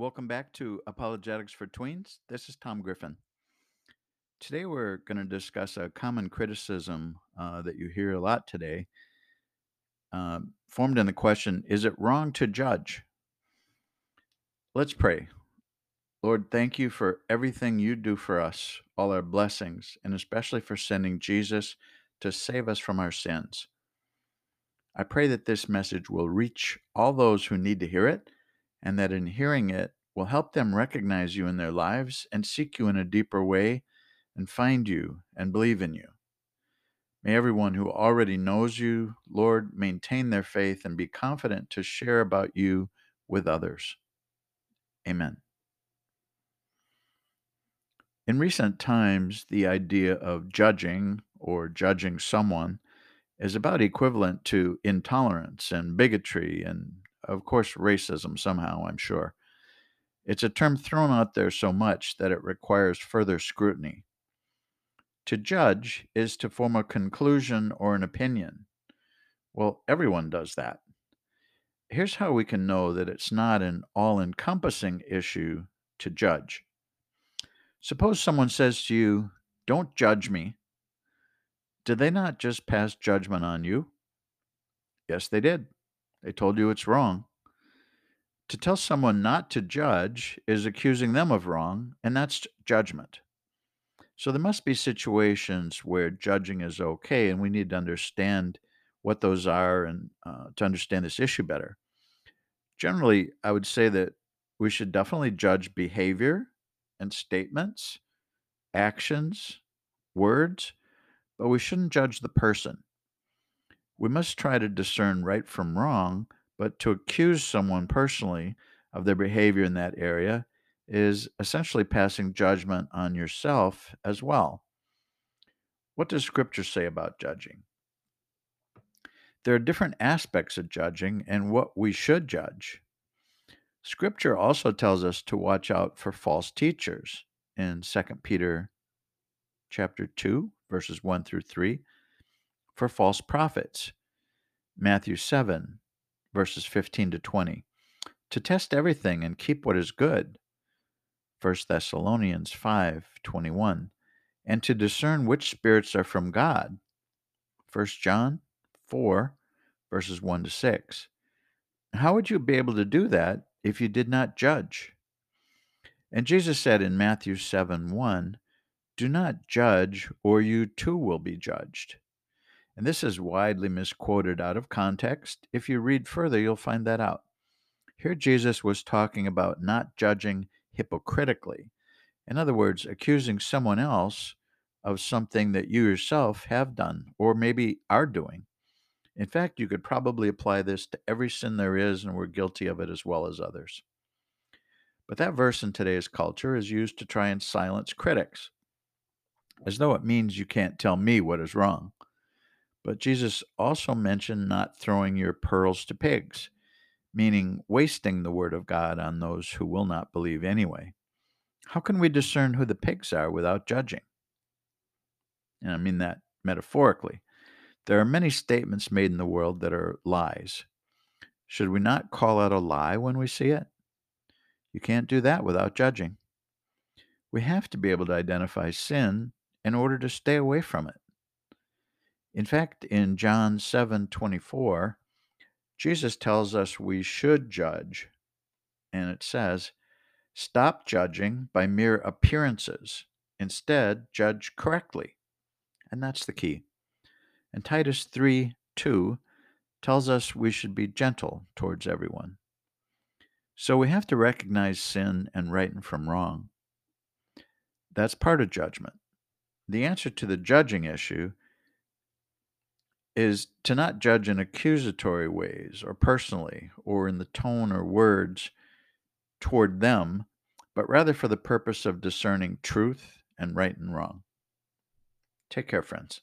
Welcome back to Apologetics for Tweens. This is Tom Griffin. Today we're going to discuss a common criticism uh, that you hear a lot today, uh, formed in the question Is it wrong to judge? Let's pray. Lord, thank you for everything you do for us, all our blessings, and especially for sending Jesus to save us from our sins. I pray that this message will reach all those who need to hear it, and that in hearing it will help them recognize you in their lives and seek you in a deeper way and find you and believe in you. May everyone who already knows you, Lord, maintain their faith and be confident to share about you with others. Amen. In recent times, the idea of judging or judging someone is about equivalent to intolerance and bigotry and, of course, racism somehow, I'm sure. It's a term thrown out there so much that it requires further scrutiny. To judge is to form a conclusion or an opinion. Well, everyone does that. Here's how we can know that it's not an all encompassing issue to judge. Suppose someone says to you, Don't judge me did they not just pass judgment on you? Yes, they did. They told you it's wrong. To tell someone not to judge is accusing them of wrong, and that's judgment. So there must be situations where judging is okay, and we need to understand what those are and uh, to understand this issue better. Generally, I would say that we should definitely judge behavior and statements, actions, words, but we shouldn't judge the person. We must try to discern right from wrong, but to accuse someone personally of their behavior in that area is essentially passing judgment on yourself as well. What does Scripture say about judging? There are different aspects of judging and what we should judge. Scripture also tells us to watch out for false teachers in 2 Peter chapter 2 verses 1 through 3, for false prophets. Matthew 7, verses 15 to 20, to test everything and keep what is good. 1 Thessalonians 5, 21, and to discern which spirits are from God. 1 John 4, verses 1 to 6. How would you be able to do that if you did not judge? And Jesus said in Matthew 7 1, do not judge, or you too will be judged. And this is widely misquoted out of context. If you read further, you'll find that out. Here, Jesus was talking about not judging hypocritically. In other words, accusing someone else of something that you yourself have done or maybe are doing. In fact, you could probably apply this to every sin there is, and we're guilty of it as well as others. But that verse in today's culture is used to try and silence critics as though it means you can't tell me what is wrong. But Jesus also mentioned not throwing your pearls to pigs, meaning wasting the word of God on those who will not believe anyway. How can we discern who the pigs are without judging? And I mean that metaphorically. There are many statements made in the world that are lies. Should we not call out a lie when we see it? You can't do that without judging. We have to be able to identify sin in order to stay away from it. In fact, in John 7 24, Jesus tells us we should judge. And it says, Stop judging by mere appearances. Instead, judge correctly. And that's the key. And Titus 3 2 tells us we should be gentle towards everyone. So we have to recognize sin and right and from wrong. That's part of judgment the answer to the judging issue is to not judge in accusatory ways or personally or in the tone or words toward them, but rather for the purpose of discerning truth and right and wrong. Take care, friends.